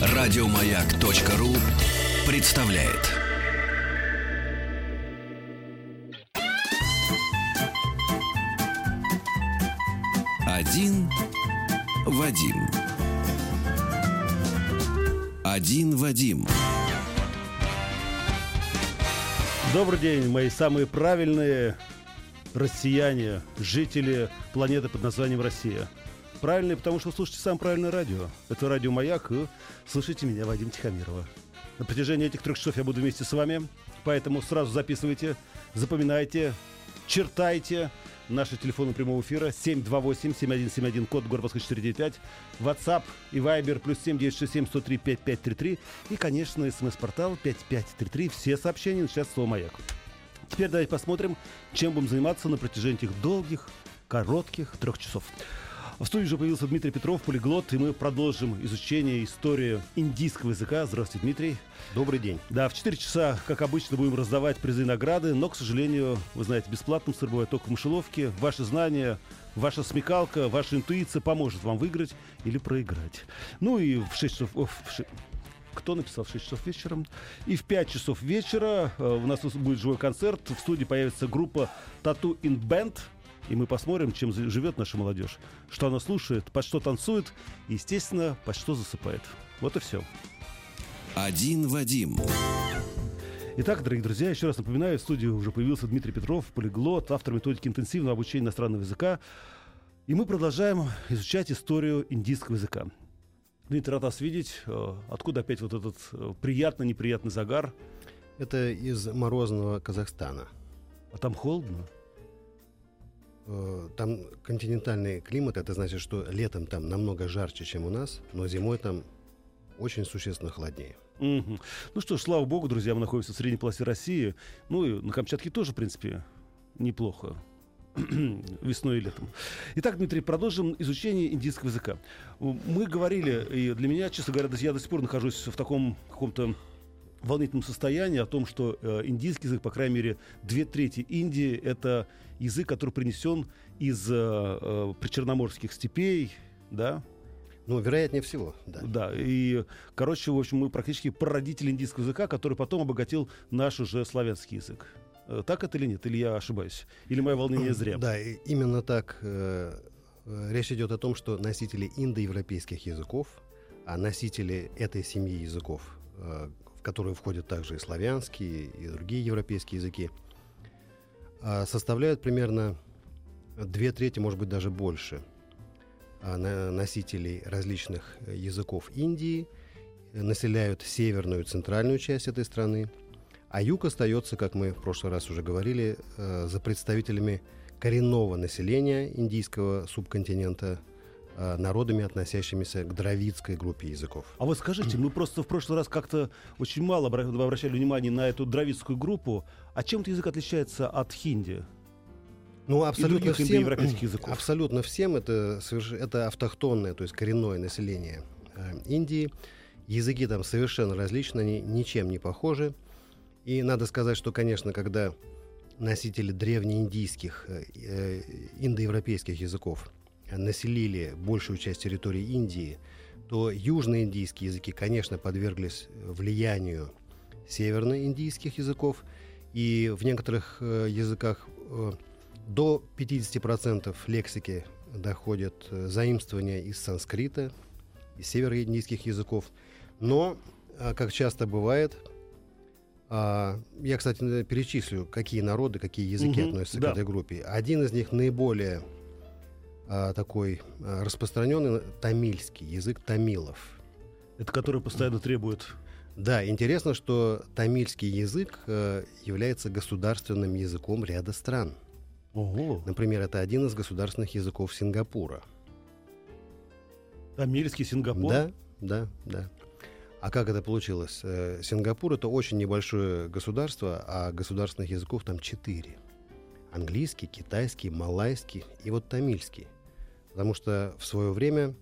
Радиомаяк.ру представляет. Один Вадим. Один Вадим. Добрый день, мои самые правильные россияне, жители планеты под названием Россия. Правильные, потому что вы слушаете самое правильное радио. Это радио «Маяк», и слушайте меня, Вадим Тихомирова. На протяжении этих трех часов я буду вместе с вами, поэтому сразу записывайте, запоминайте, чертайте наши телефоны прямого эфира 728-7171, код Горбовска 495, WhatsApp и Viber плюс 7967-103-5533 и, конечно, смс-портал 5533. Все сообщения сейчас слово «Маяк». Теперь давайте посмотрим, чем будем заниматься на протяжении этих долгих, коротких трех часов. В студии уже появился Дмитрий Петров, полиглот, и мы продолжим изучение истории индийского языка. Здравствуйте, Дмитрий. Добрый день. Да, в 4 часа, как обычно, будем раздавать призы и награды, но, к сожалению, вы знаете, бесплатным сыр бывает только в мышеловке. Ваши знания, ваша смекалка, ваша интуиция поможет вам выиграть или проиграть. Ну и в 6 часов... в ши- кто написал в 6 часов вечером. И в 5 часов вечера э, у нас будет живой концерт. В студии появится группа Tattoo in Band. И мы посмотрим, чем живет наша молодежь. Что она слушает, под что танцует и, естественно, под что засыпает. Вот и все. Один Вадим. Итак, дорогие друзья, еще раз напоминаю, в студии уже появился Дмитрий Петров, полиглот, автор методики интенсивного обучения иностранного языка. И мы продолжаем изучать историю индийского языка. Дмитрий, рад вас видеть. Э, Откуда опять вот этот э, приятно-неприятный загар? Это из морозного Казахстана. А там холодно? Э, Там континентальный климат, это значит, что летом там намного жарче, чем у нас, но зимой там очень существенно холоднее. Мгм. Ну что ж, слава богу, друзья, мы находимся в средней полосе России. Ну и на Камчатке тоже, в принципе, неплохо. весной и летом. Итак, Дмитрий, продолжим изучение индийского языка. Мы говорили, и для меня, честно говоря, я до сих пор нахожусь в таком каком-то волнительном состоянии о том, что э, индийский язык, по крайней мере, две трети Индии — это язык, который принесен из э, э, причерноморских степей, да, Ну, вероятнее всего, да. да, и, короче, в общем, мы практически прародители индийского языка, который потом обогатил наш уже славянский язык. Э, Так это или нет? Или я ошибаюсь? Или мое волнение зря? Да, именно так э, э, речь идет о том, что носители индоевропейских языков, а носители этой семьи языков, э, в которые входят также и славянские, и другие европейские языки, а, составляют примерно две трети, может быть, даже больше а, носителей различных языков Индии, населяют северную и центральную часть этой страны, а юг остается, как мы в прошлый раз уже говорили, э, за представителями коренного населения индийского субконтинента, народами, относящимися к дравидской группе языков. А вот скажите, мы просто в прошлый раз как-то очень мало обра- обращали внимание на эту дравидскую группу. А чем этот язык отличается от хинди? Ну, абсолютно всем, языков. абсолютно всем это, соверш- это автохтонное, то есть коренное население э, Индии. Языки там совершенно различны, они ничем не похожи. И надо сказать, что, конечно, когда носители древнеиндийских, э, э, индоевропейских языков населили большую часть территории Индии, то южноиндийские языки, конечно, подверглись влиянию северноиндийских языков, и в некоторых э, языках э, до 50% лексики доходят э, заимствования из санскрита, из североиндийских языков. Но, как часто бывает, а, я, кстати, перечислю, какие народы, какие языки Мгм, относятся да. к этой группе. Один из них наиболее такой а, распространенный тамильский язык тамилов. Это который постоянно требует... Да, интересно, что тамильский язык э, является государственным языком ряда стран. Ого, Например, это один из государственных языков Сингапура. тамильский Сингапур. Да, да, да. А как это получилось? Э, Сингапур это очень небольшое государство, а государственных языков там четыре. Английский, китайский, малайский и вот тамильский. Потому что в свое время,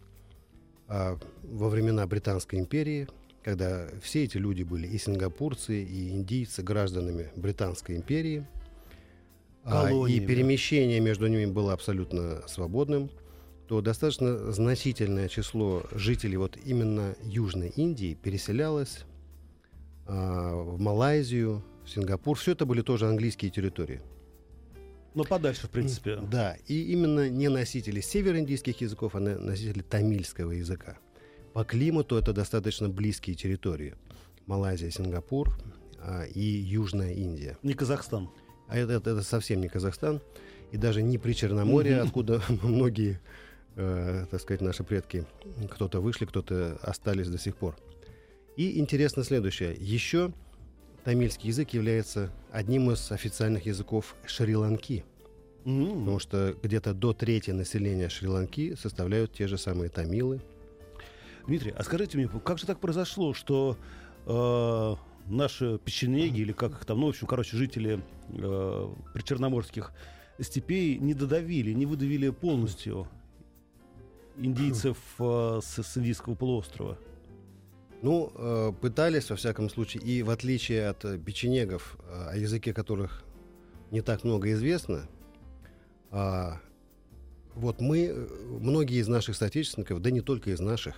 а, во времена Британской империи, когда все эти люди были и сингапурцы, и индийцы гражданами Британской империи, а, и Колониями. перемещение между ними было абсолютно свободным, то достаточно значительное число жителей вот именно Южной Индии переселялось а, в Малайзию, в Сингапур. Все это были тоже английские территории. Но подальше, в принципе. Да, и именно не носители североиндийских языков, а носители тамильского языка. По климату это достаточно близкие территории. Малайзия, Сингапур а, и Южная Индия. Не Казахстан. А это, это, это совсем не Казахстан. И даже не при Черноморье, откуда многие, э, так сказать, наши предки, кто-то вышли, кто-то остались до сих пор. И интересно следующее. Еще тамильский язык является одним из официальных языков Шри-Ланки. Mm. Потому что где-то до трети населения Шри-Ланки составляют те же самые тамилы, Дмитрий, а скажите мне, как же так произошло, что э, наши печенеги, или как их там, ну, в общем, короче, жители э, причерноморских степей не додавили, не выдавили полностью индийцев э, с, с Индийского полуострова? Ну, э, пытались, во всяком случае, и в отличие от э, печенегов, э, о языке которых не так много известно, э, вот мы, многие из наших соотечественников, да не только из наших,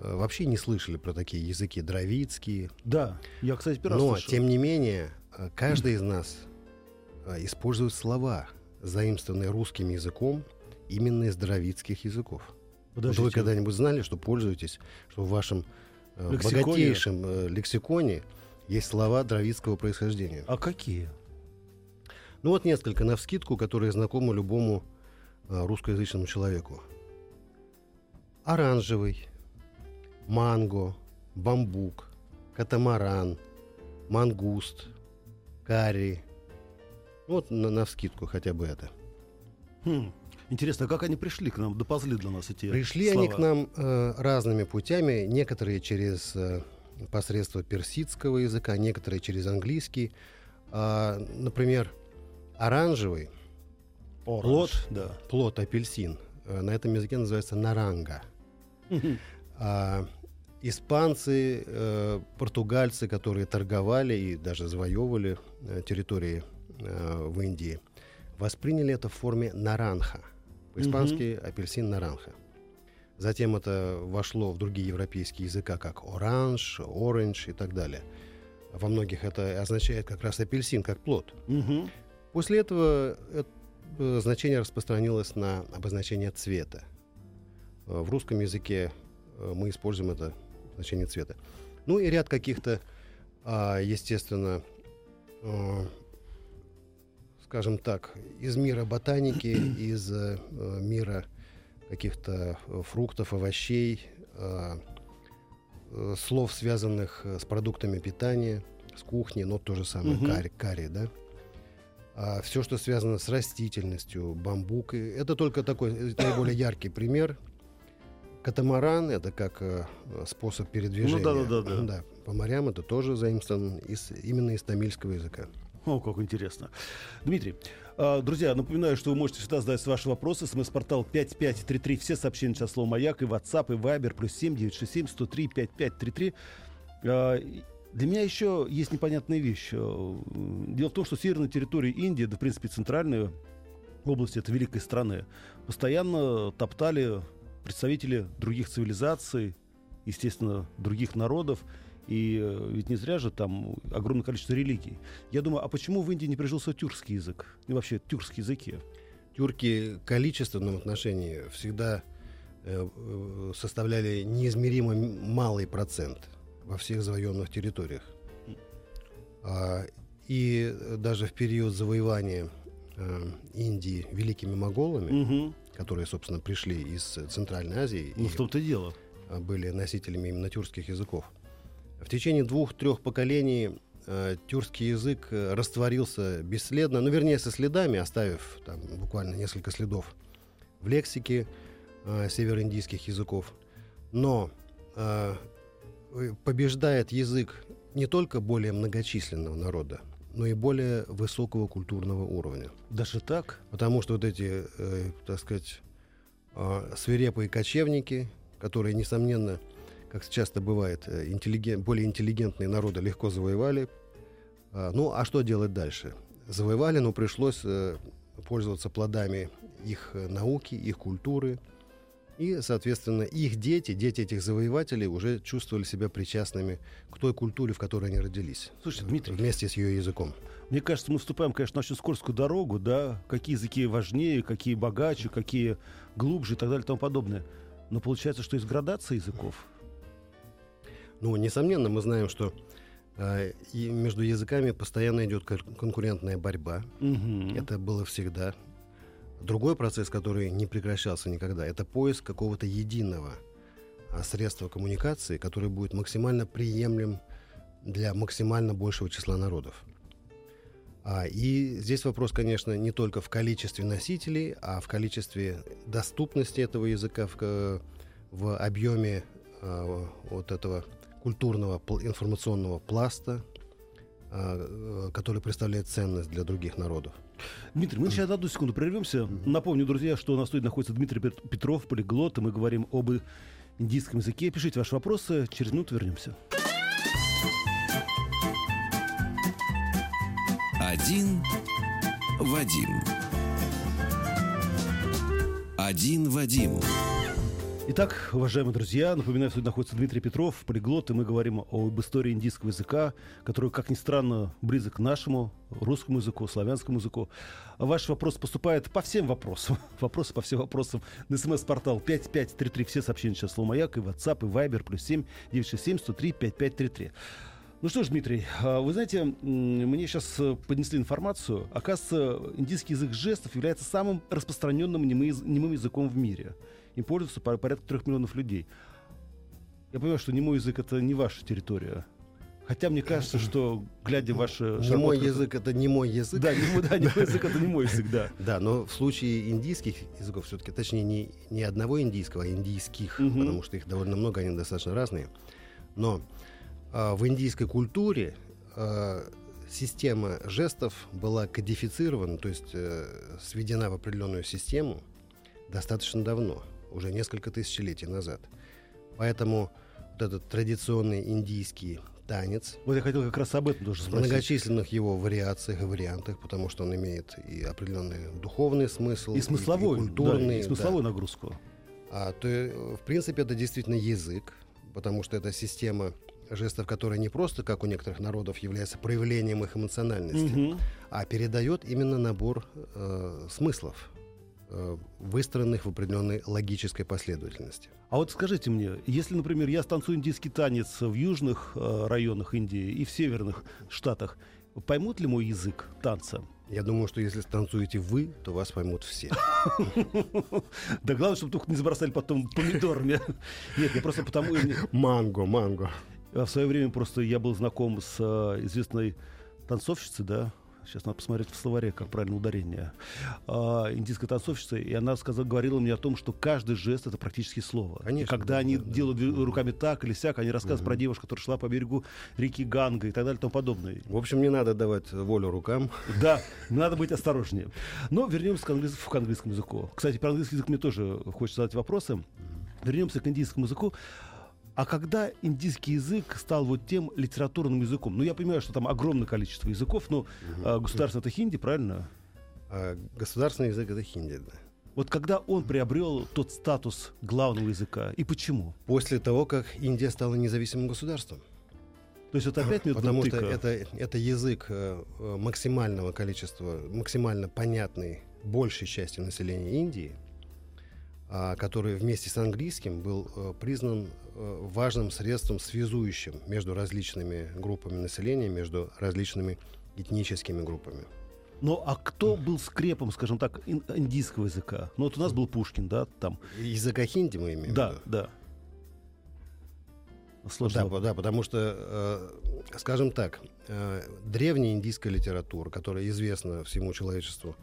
Э, вообще не слышали про такие языки дровицкие. Да, я, кстати, первый Но, слышал. тем не менее, каждый из нас использует слова, заимствованные русским языком, именно из дровицких языков. Вот вы когда-нибудь знали, что пользуетесь, что в вашем лексиконе. богатейшем лексиконе есть слова дровицкого происхождения? А какие? Ну вот несколько на вскидку, которые знакомы любому русскоязычному человеку. Оранжевый, манго, бамбук, катамаран, мангуст, карри. Вот на, на вскидку хотя бы это. Хм. Интересно, а как они пришли к нам, доползли для нас эти Пришли слова? они к нам э, разными путями, некоторые через э, посредство персидского языка, некоторые через английский. А, например, оранжевый Оранж, плод, да. плод апельсин, э, на этом языке называется наранга. А, испанцы, э, португальцы, которые торговали и даже завоевывали э, территории э, в Индии, восприняли это в форме наранха. По-испански mm-hmm. апельсин наранха. Затем это вошло в другие европейские языка, как оранж, оранж и так далее. Во многих это означает как раз апельсин, как плод. Mm-hmm. После этого это э, значение распространилось на обозначение цвета. Э, в русском языке э, мы используем это значение цвета. Ну и ряд каких-то, а, естественно, скажем так, из мира ботаники, из э, мира каких-то фруктов, овощей, а, э, слов, связанных с продуктами питания, с кухней, но то же самое, угу. карри, карри, да. А все, что связано с растительностью, бамбук, это только такой наиболее яркий пример Катамаран это как э, способ передвижения. Ну да, да, да, да. да. По морям это тоже заимствован из, именно из тамильского языка. О, как интересно. Дмитрий, э, друзья, напоминаю, что вы можете всегда задать ваши вопросы. СМС-портал 5533. Все сообщения сейчас слово «Маяк» и WhatsApp, и Viber, плюс 7 967 103 5533. Э, для меня еще есть непонятная вещь. Э, дело в том, что северная территория Индии, да, в принципе, центральная область этой великой страны, постоянно топтали представители других цивилизаций, естественно, других народов. И э, ведь не зря же там огромное количество религий. Я думаю, а почему в Индии не прижился тюркский язык? И вообще тюркские языки? Тюрки в количественном отношении всегда э, э, составляли неизмеримо малый процент во всех завоеванных территориях. А, и даже в период завоевания Индии великими моголами, угу которые, собственно, пришли из Центральной Азии. Ну, и в том-то дело. Были носителями именно тюркских языков. В течение двух-трех поколений э, тюркский язык э, растворился бесследно, ну, вернее, со следами, оставив там буквально несколько следов в лексике э, североиндийских языков. Но э, побеждает язык не только более многочисленного народа, но и более высокого культурного уровня. Даже так? Потому что вот эти, э, так сказать, э, свирепые кочевники, которые, несомненно, как часто бывает, э, интеллиген... более интеллигентные народы легко завоевали. А, ну, а что делать дальше? Завоевали, но пришлось э, пользоваться плодами их науки, их культуры, И, соответственно, их дети, дети этих завоевателей уже чувствовали себя причастными к той культуре, в которой они родились. Слушайте, Дмитрий, вместе с ее языком. Мне кажется, мы вступаем, конечно, на очень скользкую дорогу, да, какие языки важнее, какие богаче, какие глубже и так далее и тому подобное. Но получается, что есть градация языков. Ну, несомненно, мы знаем, что э, и между языками постоянно идет конкурентная борьба. Угу. Это было всегда. Другой процесс, который не прекращался никогда, это поиск какого-то единого а, средства коммуникации, который будет максимально приемлем для максимально большего числа народов. А, и здесь вопрос, конечно, не только в количестве носителей, а в количестве доступности этого языка, в, в объеме а, вот этого культурного информационного пласта, а, который представляет ценность для других народов. Дмитрий, мы сейчас одну секунду прервемся. Напомню, друзья, что на студии находится Дмитрий Петров, полиглот, и мы говорим об индийском языке. Пишите ваши вопросы, через минуту вернемся. Один Вадим. Один Вадим. Итак, уважаемые друзья, напоминаю, что находится Дмитрий Петров, полиглот, и мы говорим об истории индийского языка, который, как ни странно, близок к нашему русскому языку, славянскому языку. Ваш вопрос поступает по всем вопросам. Вопросы по всем вопросам на смс-портал 5533. Все сообщения сейчас слово «Маяк» и WhatsApp, и Viber, плюс 7 967 103 5533. Ну что ж, Дмитрий, а, вы знаете, мне сейчас э, поднесли информацию. Оказывается, индийский язык жестов является самым распространенным немым языком в мире – им пользуются порядка трех миллионов людей. Я понимаю, что немой язык это не ваша территория. Хотя мне кажется, что, глядя ваши... Не мой язык — это не мой язык. Да, не, да, не мой язык — это не мой язык, да. Да, но в случае индийских языков все-таки, точнее, не, не одного индийского, а индийских, угу. потому что их довольно много, они достаточно разные. Но э, в индийской культуре э, система жестов была кодифицирована, то есть э, сведена в определенную систему достаточно давно уже несколько тысячелетий назад. Поэтому вот этот традиционный индийский танец. Вот я хотел как раз об этом тоже спросить. В многочисленных его вариациях и вариантах, потому что он имеет и определенный духовный смысл, и смысловой, и, и культурный, да, и смысловую да. нагрузку. А, то, в принципе, это действительно язык, потому что это система жестов, которая не просто, как у некоторых народов, является проявлением их эмоциональности, угу. а передает именно набор э, смыслов, Э, выстроенных в определенной логической последовательности. А вот скажите мне, если, например, я станцую индийский танец в южных э, районах Индии и в северных штатах, поймут ли мой язык танца? Я думаю, что если станцуете вы, то вас поймут все. Да главное, чтобы только не забросали потом помидорами. Нет, я просто потому... Манго, манго. В свое время просто я был знаком с э, известной танцовщицей, да, Сейчас надо посмотреть в словаре, как правильно ударение. А, индийская танцовщица, и она сказала, говорила мне о том, что каждый жест это практически слово. Конечно. И когда да, они да, делают да. руками так или сяк, они рассказывают угу. про девушку, которая шла по берегу реки Ганга и так далее и тому подобное. В общем, не надо давать волю рукам. Да, надо быть осторожнее. Но вернемся к, английс... к английскому языку. Кстати, про английский язык мне тоже хочется задать вопросы. Вернемся к индийскому языку. А когда индийский язык стал вот тем литературным языком, ну я понимаю, что там огромное количество языков, но угу. а, государство это хинди, правильно? А, государственный язык это хинди, да. Вот когда он приобрел тот статус главного языка и почему? После того, как Индия стала независимым государством. То есть это опять метод Потому тыка. что это, это язык э, максимального количества, максимально понятный большей части населения Индии – который вместе с английским был э, признан э, важным средством, связующим между различными группами населения, между различными этническими группами. Ну, а кто был скрепом, скажем так, индийского языка? Ну, вот у нас был Пушкин, да, там. Языка хинди мы имеем Да, да. Сложно. Да, да, потому что, э, скажем так, древняя индийская литература, которая известна всему человечеству,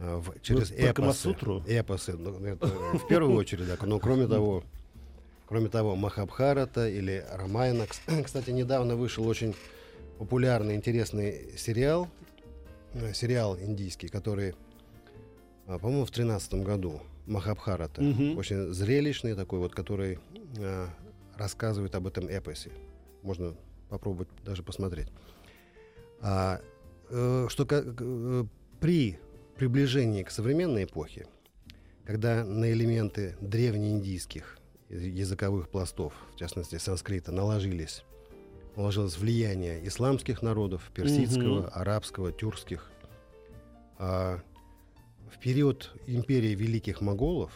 в, через ну, эпосы. Эпосы, ну, это, в первую очередь, да, но кроме того, кроме того, Махабхарата или Рамайна. Кстати, недавно вышел очень популярный, интересный сериал, э, сериал индийский, который, э, по-моему, в тринадцатом году, Махабхарата. Угу. Очень зрелищный такой вот, который э, рассказывает об этом эпосе. Можно попробовать даже посмотреть. А, э, что э, при приближении к современной эпохе, когда на элементы древнеиндийских языковых пластов, в частности санскрита, наложились, наложилось влияние исламских народов, персидского, Мгм. арабского, тюркских. А в период империи великих моголов,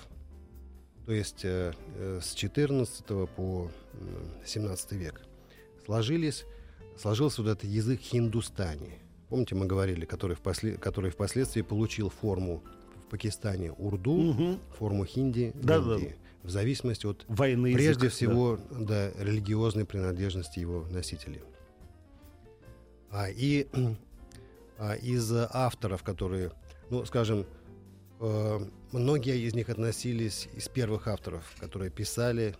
то есть э, э, с 14 по м, 17 век, сложились, сложился вот этот язык хиндустани. Помните, мы говорили, который, впосле- который впоследствии получил форму в Пакистане урду, Мгм. форму хинди в Да-да-да. Индии, в зависимости от язык, прежде да. всего да, религиозной принадлежности его носителей. А, и а, из авторов, которые, ну, скажем, э, многие из них относились, из первых авторов, которые писали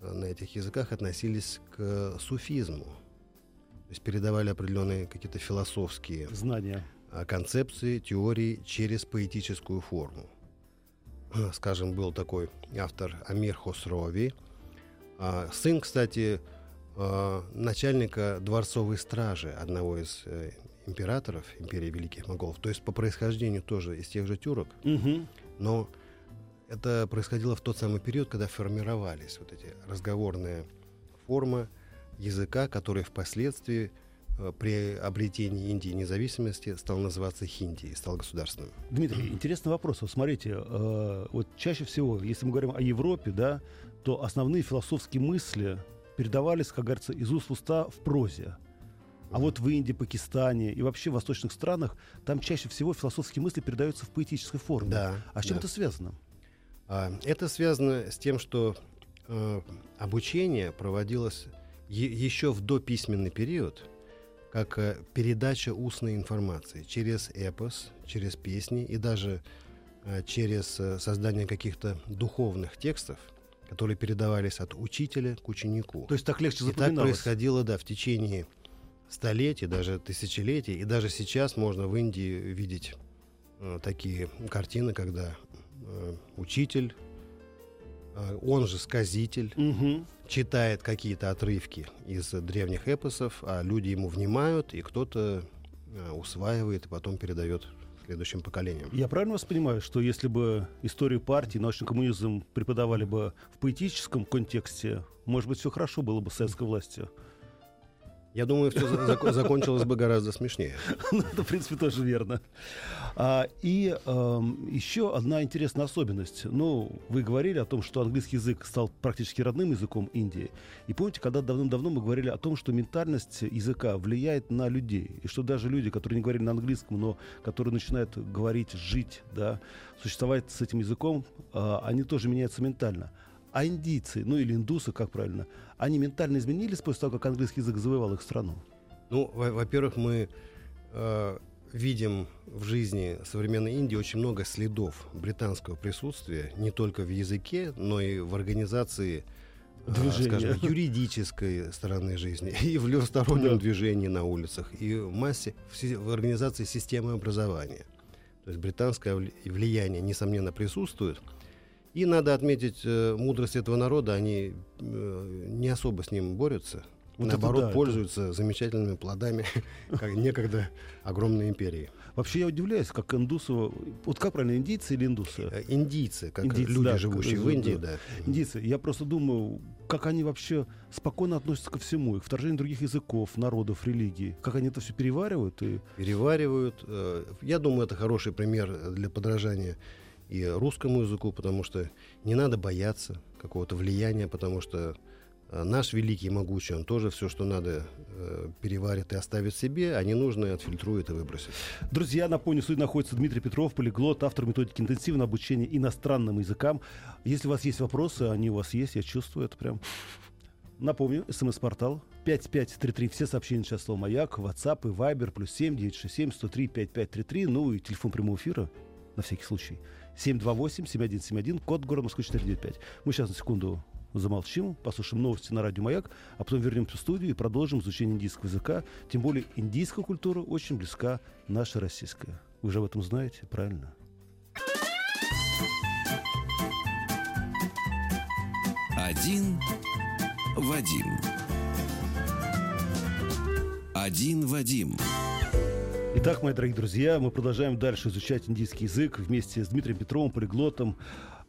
э, на этих языках, относились к суфизму. То есть передавали определенные какие-то философские Знания. а, концепции, теории через поэтическую форму. Скажем, был такой автор Амир Хосрови, а, сын, кстати, а, начальника дворцовой стражи одного из э, императоров империи Великих Монголов, то есть по происхождению тоже из тех же тюрок, Мгм. но это происходило в тот самый период, когда формировались вот эти разговорные формы языка, который впоследствии э, при обретении Индии независимости стал называться хинди и стал государственным. Дмитрий, интересный вопрос. Вот смотрите, э, вот чаще всего, если мы говорим о Европе, да, то основные философские мысли передавались, как говорится, из уст в уста в прозе. А вот в Индии, Пакистане и вообще в восточных странах там чаще всего философские мысли передаются в поэтической форме. Да. А с чем да. это связано? А, Это связано с тем, что э, обучение проводилось еще в дописьменный период, как э, передача устной информации через эпос, через песни и даже э, через э, создание каких-то духовных текстов, которые передавались от учителя к ученику. То есть так легче И так запоминалось. происходило, да, в течение столетий, даже тысячелетий. И даже сейчас можно в Индии видеть э, такие картины, когда э, учитель, он же сказитель, Мгм. читает какие-то отрывки из древних эпосов, а люди ему внимают, и кто-то э, усваивает и потом передает следующим поколениям. Я правильно вас понимаю, что если бы историю партии, научный коммунизм преподавали бы в поэтическом контексте, может быть, все хорошо было бы с советской властью? Я думаю, все закончилось бы гораздо смешнее. Ну, Это, в принципе, тоже верно. А, и эм, еще одна интересная особенность. Ну, вы говорили о том, что английский язык стал практически родным языком Индии. И помните, когда давным-давно мы говорили о том, что ментальность языка влияет на людей. И что даже люди, которые не говорили на английском, но которые начинают говорить, жить, да, существовать с этим языком, а, они тоже меняются ментально. А индийцы, ну или индусы, как правильно, они ментально изменились после того, как английский язык завоевал их страну? Ну, во- во-первых, мы э, видим в жизни современной Индии очень много следов британского присутствия не только в языке, но и в организации э, Движения. скажем, юридической стороны жизни, и в левостороннем Да. движении на улицах, и в массе, в, в организации системы образования. То есть британское вли- влияние, несомненно, присутствует. И надо отметить э, мудрость этого народа, они э, не особо с ним борются, Вот это наоборот, да, это- пользуются замечательными плодами, как некогда огромной империи. Вообще я удивляюсь, как индусы... Вот как правильно, индийцы или индусы? Э, Индийцы, как Индийцы, люди, да, живущие как- в Индии, да. да. Индийцы. Я просто думаю, как они вообще спокойно относятся ко всему, и к вторжению других языков, народов, религий. Как они это все переваривают. И... переваривают. Я думаю, это хороший пример для подражания и русскому языку, потому что не надо бояться какого-то влияния, потому что э, наш великий и могучий, он тоже все, что надо, э, переварит и оставит себе, а ненужное отфильтрует и выбросит. Друзья, напомню, в студии находится Дмитрий Петров, полиглот, автор методики интенсивного обучения иностранным языкам. Если у вас есть вопросы, они у вас есть, я чувствую это прям. Напомню, смс-портал 5533. Все сообщения сейчас слово «Маяк», WhatsApp и Viber, плюс 7 967 103 5533. Ну и телефон прямого эфира, на всякий случай. 728-7171, код города Москвы 495. Мы сейчас на секунду замолчим, послушаем новости на радио «Маяк», а потом вернемся в студию и продолжим изучение индийского языка. Тем более индийская культура очень близка нашей российской. Вы же об этом знаете, правильно? Один Вадим. Один Вадим. Итак, мои дорогие друзья, мы продолжаем дальше изучать индийский язык вместе с Дмитрием Петровым, полиглотом.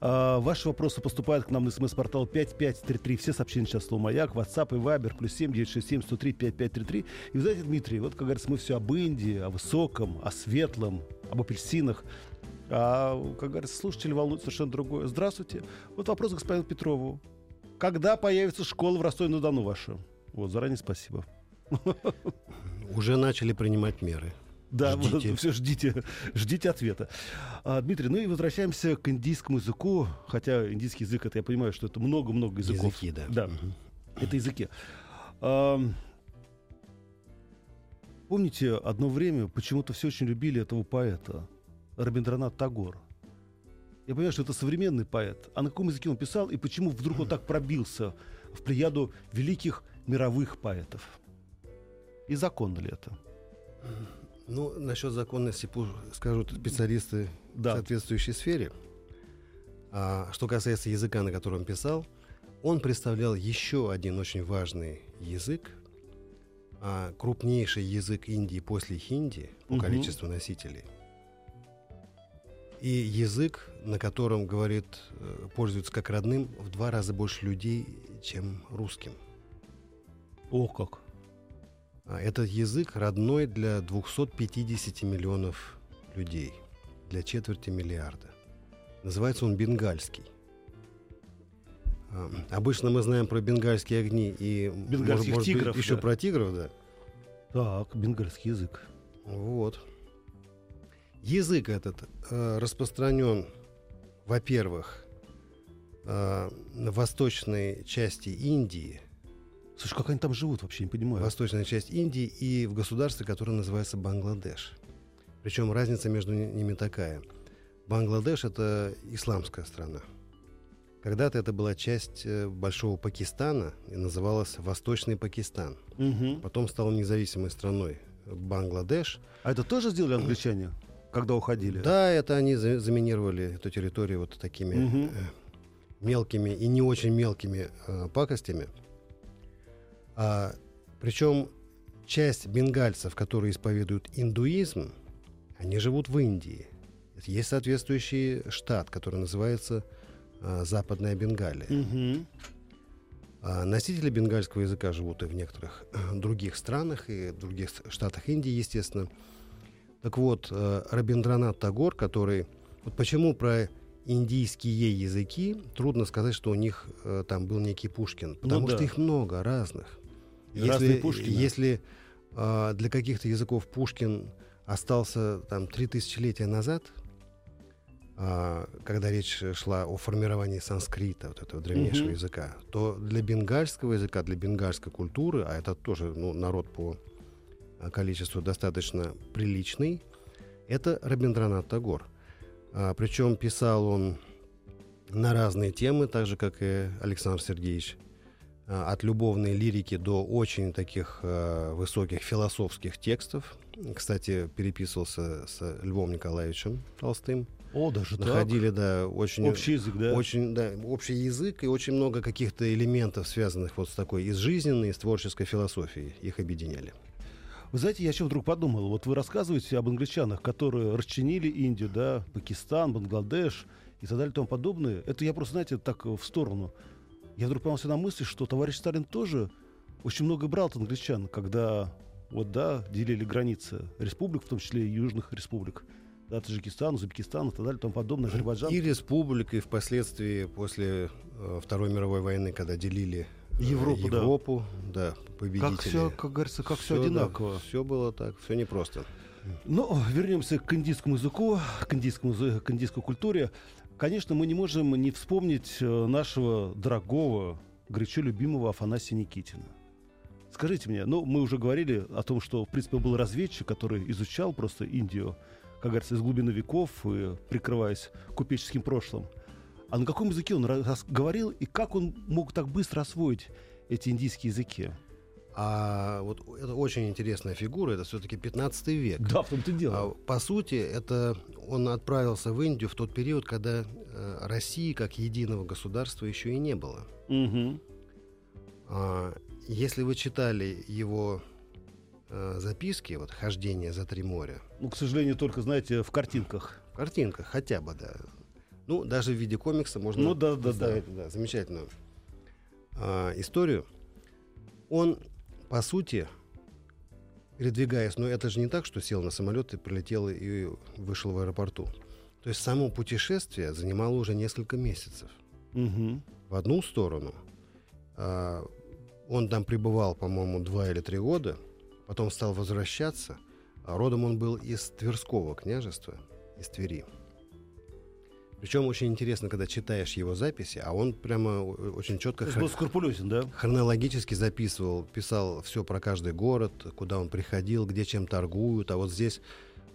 А, ваши вопросы поступают к нам на смс-портал 5533. Все сообщения сейчас слово «Маяк», WhatsApp и Viber, плюс 7 967 103 5533. И вы знаете, Дмитрий, вот, как говорится, мы все об Индии, о высоком, о светлом, об апельсинах. А, как говорится, слушатели волнуют совершенно другое. Здравствуйте. Вот вопрос к господину Петрову. Когда появится школа в Ростове-на-Дону ваша? Вот, заранее спасибо. Уже начали принимать меры. Да, ждите. Все ждите, ждите ответа. А, Дмитрий, ну и возвращаемся к индийскому языку, хотя индийский язык, это я понимаю, что это много-много языков. Языки, да. Да, угу. это языки. А, помните, одно время почему-то все очень любили этого поэта, Рабиндранат Тагор. Я понимаю, что это современный поэт. А на каком языке он писал и почему вдруг он так пробился в плеяду великих мировых поэтов? И законно ли это? Ну, насчет законности скажут специалисты да. в соответствующей сфере. А что касается языка, на котором писал, он представлял еще один очень важный язык, а крупнейший язык Индии после хинди по угу. количеству носителей. И язык, на котором, говорит, э, пользуются как родным в два раза больше людей, чем русским. О, как! Этот язык родной для 250 миллионов людей, для четверти миллиарда. Называется он бенгальский. А, обычно мы знаем про бенгальские огни и Бенгальских может, тигров, быть, еще да. про тигров, да. Так, бенгальский язык. Вот. Язык этот э, распространен, во-первых, э, на восточной части Индии – Слушай, как они там живут вообще, не понимаю. Восточная часть Индии и в государстве, которое называется Бангладеш. Причем разница между ними такая. Бангладеш — это исламская страна. Когда-то это была часть э, Большого Пакистана и называлась Восточный Пакистан. Угу. Потом стала независимой страной Бангладеш. А это тоже сделали англичане, когда уходили? Да, это они заминировали эту территорию вот такими угу. мелкими и не очень мелкими э, пакостями. А, причем часть бенгальцев, которые исповедуют индуизм, они живут в Индии. Есть соответствующий штат, который называется а, Западная Бенгалия. Угу. А носители бенгальского языка живут и в некоторых а, других странах, и в других штатах Индии, естественно. Так вот, а, Рабиндранат Тагор, который... Вот почему про индийские языки трудно сказать, что у них э, там был некий Пушкин, потому ну, да. что их много разных. Если, Пушкина. если э, для каких-то языков Пушкин остался там три тысячелетия назад, э, когда речь шла о формировании санскрита, вот этого древнейшего угу. языка, то для бенгальского языка, для бенгальской культуры, а это тоже ну, народ по количеству достаточно приличный, это Рабиндранат Тагор. А, причем писал он на разные темы, так же, как и Александр Сергеевич от любовной лирики до очень таких э, высоких философских текстов. Кстати, переписывался с Львом Николаевичем Толстым. О, даже Находили, так? да, очень... Общий язык, да? Очень, да, общий язык и очень много каких-то элементов, связанных вот с такой из жизненной, из творческой философией. Их объединяли. Вы знаете, я еще вдруг подумал, вот вы рассказываете об англичанах, которые расчинили Индию, да, Пакистан, Бангладеш и так далее и тому подобное. Это я просто, знаете, так в сторону я вдруг поймался на мысли, что товарищ Сталин тоже очень много брал от англичан, когда вот, да, делили границы республик, в том числе и южных республик. Да, Таджикистан, Узбекистан и так далее, и тому подобное, Азербайджан. И республик, и впоследствии после э, Второй мировой войны, когда делили э, Европу, Европу да. да, победители. Как все, как говорится, как все, все одинаково. Да, все было так, все непросто. Ну, вернемся к индийскому языку, к, индийскому, к индийской культуре. Конечно, мы не можем не вспомнить э, нашего дорогого, горячо любимого Афанасия Никитина. Скажите мне, ну, мы уже говорили о том, что, в принципе, был разведчик, который изучал просто Индию, как говорится, из глубины веков, и, прикрываясь купеческим прошлым. А на каком языке он говорил, и как он мог так быстро освоить эти индийские языки? А вот это очень интересная фигура, это все-таки 15 век. Да, в том-то дело. А, по сути, это он отправился в Индию в тот период, когда э, России как единого государства еще и не было. Угу. А, если вы читали его э, записки, вот хождение за три моря. Ну, к сожалению, только, знаете, в картинках. В картинках хотя бы, да. Ну, даже в виде комикса можно Ну, да, да, да. да, замечательную а, историю. Он, по сути, передвигаясь, но это же не так, что сел на самолет и прилетел и вышел в аэропорту. То есть само путешествие занимало уже несколько месяцев. Мгм. В одну сторону. а, он там пребывал, по-моему, два или три года. Потом стал возвращаться. А родом он был из Тверского княжества, из Твери. Причем очень интересно, когда читаешь его записи, а он прямо очень четко То есть был скрупулезен, да? хронологически записывал, писал все про каждый город, куда он приходил, где чем торгуют, а вот здесь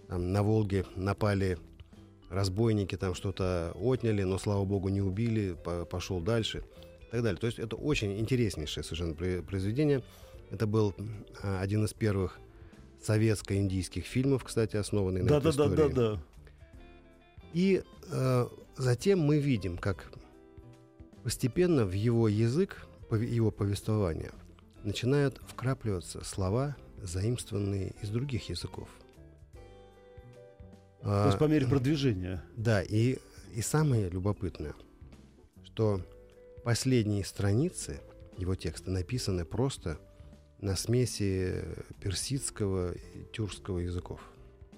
там, на Волге напали разбойники, там что-то отняли, но, слава богу, не убили, по- пошел дальше и так далее. То есть это очень интереснейшее совершенно произведение. Это был а, один из первых советско-индийских фильмов, кстати, основанный на Да, этой да, да, да, истории. да. И э, затем мы видим, как постепенно в его язык, его повествование, начинают вкрапливаться слова, заимствованные из других языков. То есть А, по мере продвижения. да, и, и самое любопытное, что последние страницы его текста написаны просто на смеси персидского и тюркского языков.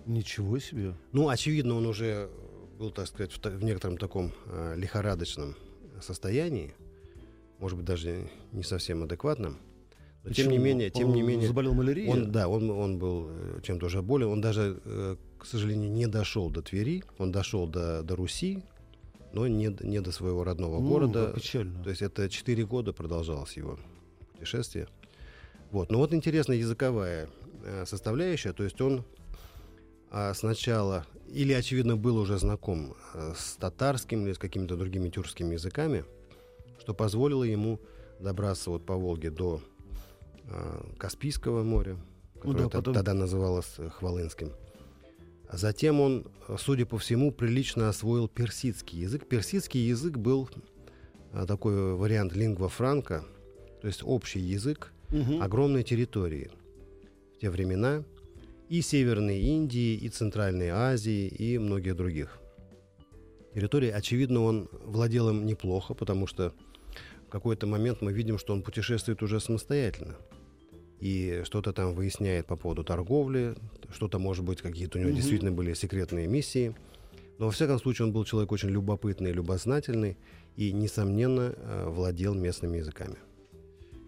Ничего себе. Ну, очевидно, он уже был, так сказать, в, в некотором таком э, лихорадочном состоянии, может быть, даже не совсем адекватном. Но тем не Почему? менее, тем не Он менее, Заболел малярией? он, да, он, он был э, чем-то уже болен. Он даже, э, к сожалению, не дошел до Твери, он дошел до, до Руси, но не, не до своего родного Ну, города. печально. То есть это 4 года продолжалось его путешествие. Вот. Но вот интересная языковая э, составляющая. То есть он а, сначала или, очевидно, был уже знаком э, с татарским или с какими-то другими тюркскими языками, что позволило ему добраться вот по Волге до э, Каспийского моря, Ну которое да, то- потом- тогда называлось э, Хвалынским. А затем он, э, судя по всему, прилично освоил персидский язык. Персидский язык был а, такой вариант лингва франка, то есть общий язык Мгм. огромной территории в те времена и Северной Индии, и Центральной Азии, и многих других территорий. Очевидно, он владел им неплохо, потому что в какой-то момент мы видим, что он путешествует уже самостоятельно. И что-то там выясняет по поводу торговли, что-то, может быть, какие-то у него Мгм. действительно были секретные миссии. Но, во всяком случае, он был человек очень любопытный, любознательный и, несомненно, э, владел местными языками.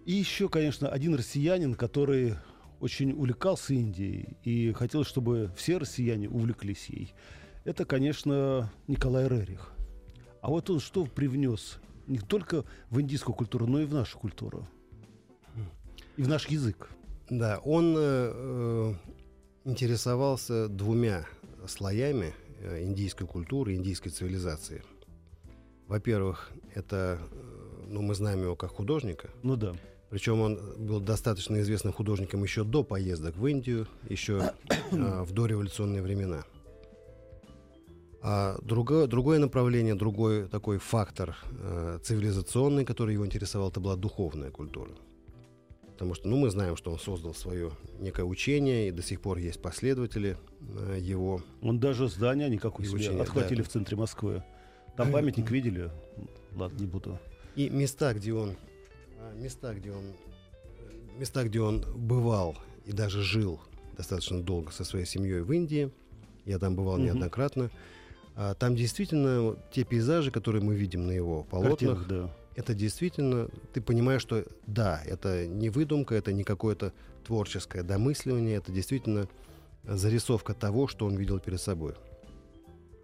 И еще, конечно, один россиянин, который очень увлекался Индией и хотел, чтобы все россияне увлеклись ей. Это, конечно, Николай Рерих. А вот он что привнес не только в индийскую культуру, но и в нашу культуру. И в наш язык. Да, он э, э, интересовался двумя слоями э, индийской культуры, индийской цивилизации. Во-первых, это, э, ну, мы знаем его как художника, Ну да. Причем он был достаточно известным художником еще до поездок в Индию, еще э, в дореволюционные времена. А другое, другое направление, другой такой фактор э, цивилизационный, который его интересовал, это была духовная культура. Потому что, ну, мы знаем, что он создал свое некое учение, и до сих пор есть последователи э, его. Он даже здание никакое И себе учение, отхватили да. в центре Москвы. Там памятник видели? Ладно, не буду. И места, где он, места, где он, э, места, где он бывал и даже жил достаточно долго со своей семьей в Индии. Я там бывал Мгм. неоднократно. А, там действительно те пейзажи, которые мы видим на его полотнах, Картинах, да. это действительно, ты понимаешь, что да, это не выдумка, это не какое-то творческое домысливание, это действительно зарисовка того, что он видел перед собой.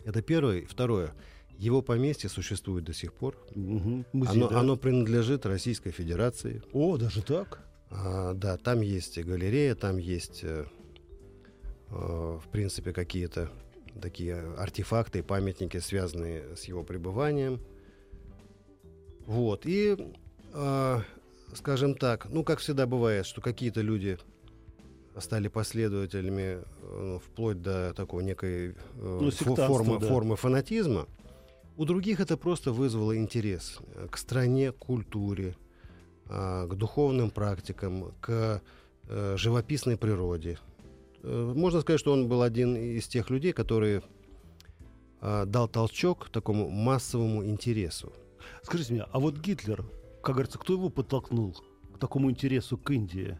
Это первое. Второе. Его поместье существует до сих пор. Мгм. Музей, Оно, да? оно принадлежит Российской Федерации. О, даже так? А, да, там есть галерея, там есть, э, э, в принципе, какие-то такие артефакты и памятники, связанные с его пребыванием. Вот. И, э, скажем так, ну, как всегда бывает, что какие-то люди стали последователями э, вплоть до такой некой э, Ну, сектантства, формы, да. формы фанатизма. У других это просто вызвало интерес к стране, к культуре, а, к духовным практикам, к э, живописной природе. Э, можно сказать, что он был один из тех людей, которые э, дал толчок такому массовому интересу. Скажите мне, а вот Гитлер, как говорится, кто его подтолкнул к такому интересу к Индии?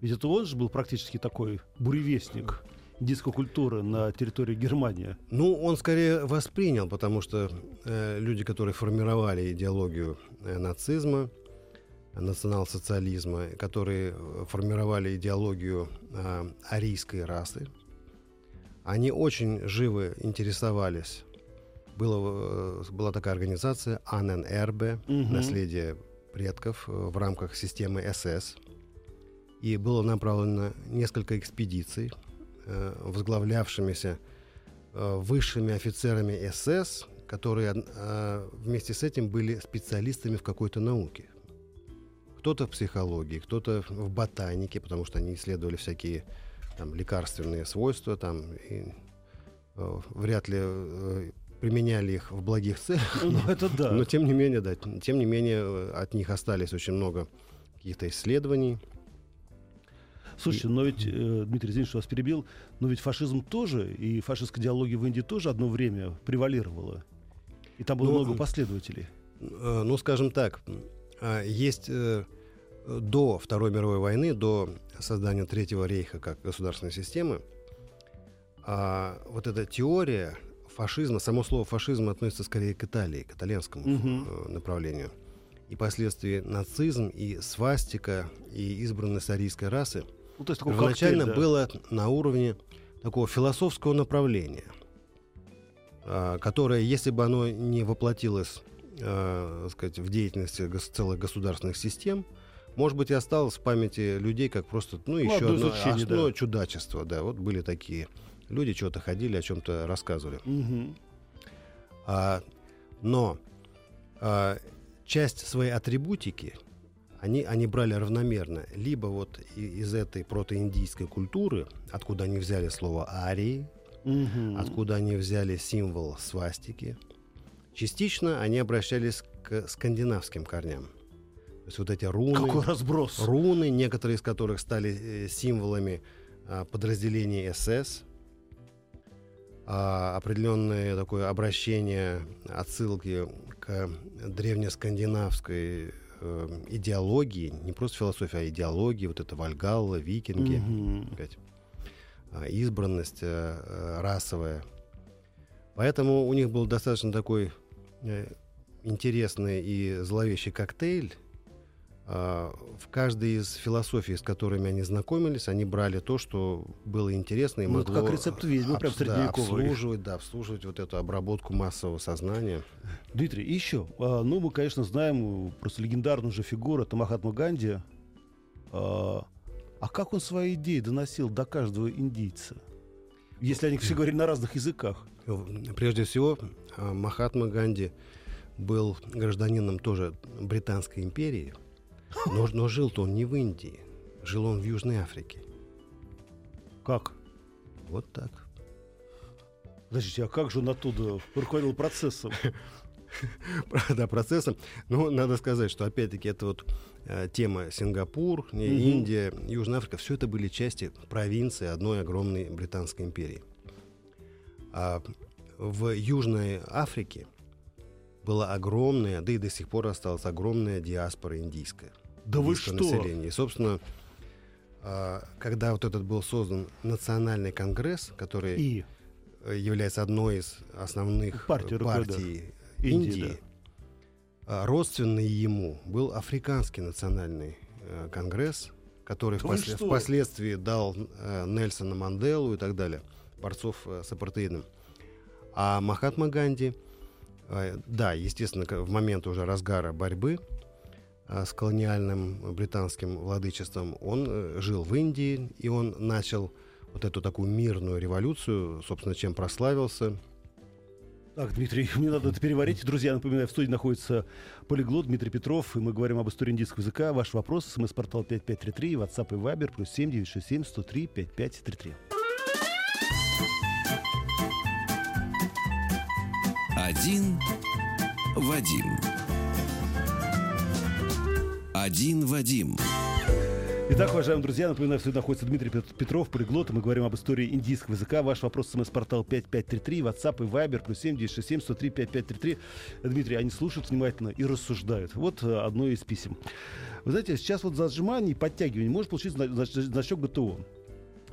Ведь это он же был практически такой буревестник индийской культуры на территории Германии. Ну, он скорее воспринял, потому что э, люди, которые формировали идеологию э, нацизма, национал-социализма, которые формировали идеологию э, арийской расы, они очень живо интересовались. Было, э, была такая организация АННРБ, угу. наследие предков э, в рамках системы СС. И было направлено несколько экспедиций, возглавлявшимися э, высшими офицерами СС, которые э, вместе с этим были специалистами в какой-то науке кто-то в психологии, кто-то в ботанике, потому что они исследовали всякие там, лекарственные свойства, там, и, э, вряд ли э, применяли их в благих целях. Ну, это да. Но тем не менее, да, тем не менее, э, от них остались очень много каких-то исследований. Слушайте, но ведь, э, Дмитрий, извините, что вас перебил, но ведь фашизм тоже, и фашистская идеология в Индии тоже одно время превалировала. И там было ну, много последователей. Э, ну, скажем так, э, есть э, до Второй мировой войны, до создания Третьего рейха как государственной системы, а вот эта теория фашизма, само слово фашизм относится скорее к Италии, к итальянскому угу. направлению. И последствия нацизм, и свастика, и избранность арийской расы ну, то есть первоначально коктейль, да. было на уровне такого философского направления, а, которое, если бы оно не воплотилось э, сказать, в деятельности целых государственных систем, может быть, и осталось в памяти людей как просто, ну, еще ну, одно, одно да. Чудачество, да, вот были такие люди, что-то ходили, о чем-то рассказывали. Угу. А, но а, часть своей атрибутики они, они брали равномерно. Либо вот из этой протоиндийской культуры, откуда они взяли слово арии, угу. откуда они взяли символ свастики. Частично они обращались к скандинавским корням. То есть вот эти руны. Какой разброс. Руны, некоторые из которых стали э, символами а, подразделений СС. А, определенное такое обращение, отсылки к древнескандинавской э, идеологии, не просто философии, а идеологии, вот это Вальгалла, викинги, mm-hmm. сказать, а, избранность э, э, расовая. Поэтому у них был достаточно такой э, интересный и зловещий коктейль в каждой из философий, с которыми они знакомились, они брали то, что было интересно и ну, могло... как рецепт ведьмы, об, прям да, обслуживать, да, обслуживать вот эту обработку массового сознания. Дмитрий, и еще, а, ну, мы, конечно, знаем просто легендарную же фигуру, это Махатма Ганди. А, а как он свои идеи доносил до каждого индийца? Если они все говорили на разных языках. Прежде всего, Махатма Ганди был гражданином тоже Британской империи – но, но жил-то он не в Индии, жил он в Южной Африке. Как? Вот так. Подождите, а как же он оттуда руководил процессом? Да, процессом. Ну, надо сказать, что опять-таки это вот э, тема Сингапур. Индия, Южная Африка, все это были части провинции одной огромной британской империи. А в Южной Африке была огромная, да и до сих пор осталась огромная диаспора индийская. Да вы что? Населения. И, собственно, а, когда вот этот был создан национальный конгресс, который и? является одной из основных партий, партий Индии, Индии да. родственный ему был африканский национальный э, конгресс, который да впослед... впоследствии дал э, Нельсона Манделу и так далее, борцов э, с апартеидом. А Махатма Ганди – а, да, естественно, в момент уже разгара борьбы а, с колониальным британским владычеством он э, жил в Индии, и он начал вот эту такую мирную революцию, собственно, чем прославился. Так, Дмитрий, мне надо это переварить. Друзья, напоминаю, в студии находится полиглот Дмитрий Петров, и мы говорим об истории индийского языка. Ваш вопрос, смс-портал 5533, WhatsApp и Viber, плюс 7967 103 5533. Один Вадим. Один Вадим. Итак, уважаемые друзья, напоминаю, что находится Дмитрий Петров, полиглот, мы говорим об истории индийского языка. Ваш вопрос смс-портал 5533, WhatsApp и Viber, плюс 7967 103 5533. Дмитрий, они слушают внимательно и рассуждают. Вот э, одно из писем. Вы знаете, сейчас вот за отжимание и подтягивание может получить значок ГТО.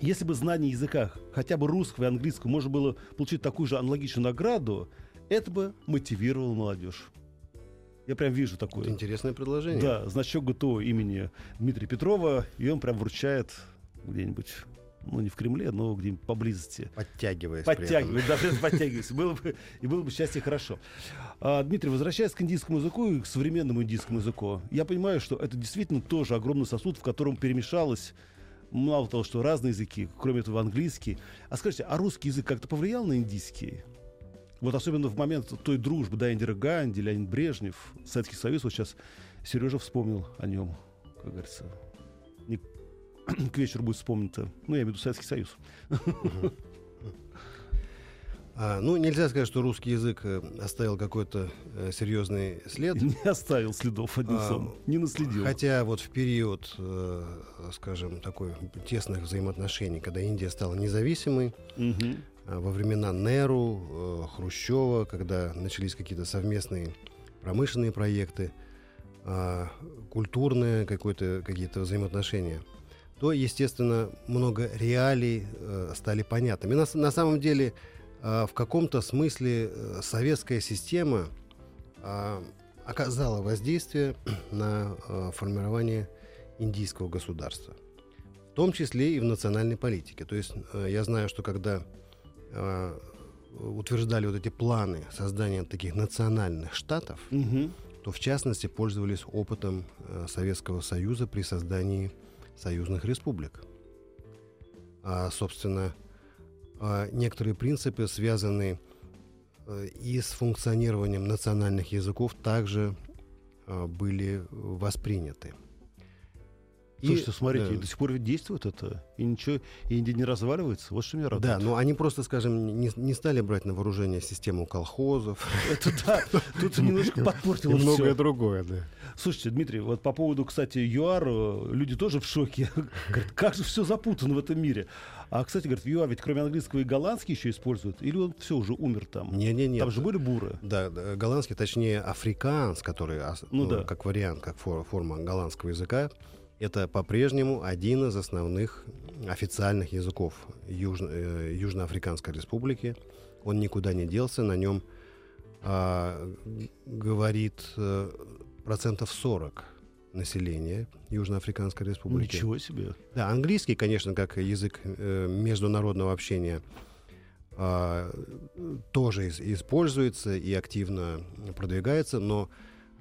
Если бы знание языка, хотя бы русского и английского, можно было получить такую же аналогичную награду, это бы мотивировало молодежь. Я прям вижу такое. Это интересное предложение. Да, значок ГТО имени Дмитрия Петрова, и он прям вручает где-нибудь ну, не в Кремле, но где-нибудь поблизости. Подтягиваясь. Подтягиваясь, да, подтягиваясь. Было бы, и было бы счастье хорошо. А, Дмитрий, возвращаясь к индийскому языку и к современному индийскому языку, я понимаю, что это действительно тоже огромный сосуд, в котором перемешалось мало того, что разные языки, кроме этого английский. А скажите, а русский язык как-то повлиял на индийский? Вот особенно в момент той дружбы, да, Индира Ганди, Леонид Брежнев, Советский Союз, вот сейчас Сережа вспомнил о нем, как говорится. Не, к вечеру будет вспомнито. Ну, я имею в виду Советский Союз. А, ну, нельзя сказать, что русский язык э, оставил какой-то э, серьезный след. Не оставил следов, одним а, не наследил. Хотя вот в период, э, скажем, такой тесных взаимоотношений, когда Индия стала независимой, угу. Э, во времена Неру, э, Хрущева, когда начались какие-то совместные промышленные проекты, э, культурные какие-то взаимоотношения, то, естественно, много реалий стали понятными. На, на самом деле, в каком-то смысле советская система оказала воздействие на формирование индийского государства, в том числе и в национальной политике. То есть я знаю, что когда э, утверждали вот эти планы создания таких национальных штатов, угу. то в частности пользовались опытом э, Советского Союза при создании союзных республик. А, собственно, э, некоторые принципы, связанные э, и с функционированием национальных языков, также э, были восприняты. Слушайте, смотрите, да. до сих пор ведь действует это, и ничего, и не разваливается. Вот что меня радует. Да, но они просто, скажем, не, не стали брать на вооружение систему колхозов. Это да, тут немножко подпортило И многое другое, да. Слушайте, Дмитрий, вот по поводу, кстати, ЮАР, э, люди тоже в шоке. Говорят, как же все запутано в этом мире. А, кстати, говорят, в ЮАР ведь кроме английского и голландский еще используют? Или он все уже умер там? Не-не-не. Там же были буры. Да, да голландский, точнее, африканс, который, ну, ну, да. как вариант, как форма голландского языка, это по-прежнему один из основных официальных языков Южно, э, Южноафриканской Республики. Он никуда не делся, на нем э, говорит э, процентов 40 населения Южноафриканской Республики. Ничего себе. Да, английский, конечно, как язык э, международного общения, э, тоже из, используется и активно продвигается, но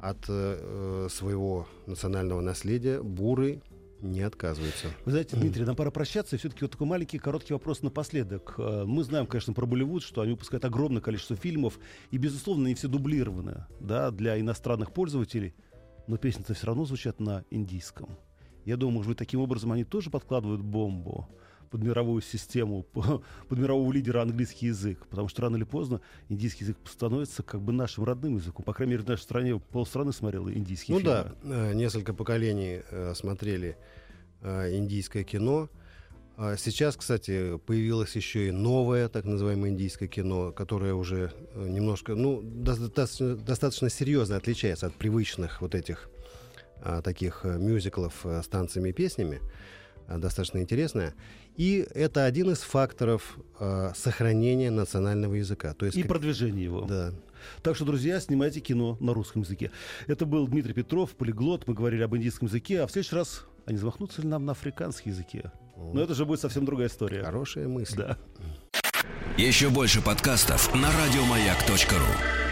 от э, своего национального наследия буры не отказываются. Вы знаете, Дмитрий, нам пора прощаться. И все-таки вот такой маленький, короткий вопрос напоследок. Э, мы знаем, конечно, про Болливуд, что они выпускают огромное количество фильмов, и, безусловно, не все дублированы да, для иностранных пользователей, но песни-то все равно звучат на индийском. Я думаю, может быть, таким образом они тоже подкладывают бомбу под мировую систему, под мирового лидера английский язык, потому что рано или поздно индийский язык становится как бы нашим родным языком. По крайней мере, в нашей стране полстраны смотрела индийский ну фильмы. Да, э, несколько поколений э, смотрели э, индийское кино. А сейчас, кстати, появилось еще и новое, так называемое индийское кино, которое уже немножко, ну, достаточно, достаточно серьезно отличается от привычных вот этих а, таких мюзиклов с танцами и песнями. А, достаточно интересное. И это один из факторов э, сохранения национального языка. То есть, и как... продвижения его. Да. Так что, друзья, снимайте кино на русском языке. Это был Дмитрий Петров, полиглот. Мы говорили об индийском языке. А в следующий раз они замахнутся ли нам на африканском языке? Вот. Но это же будет совсем другая история. Хорошая мысль. Да. Еще больше подкастов на радиомаяк.ру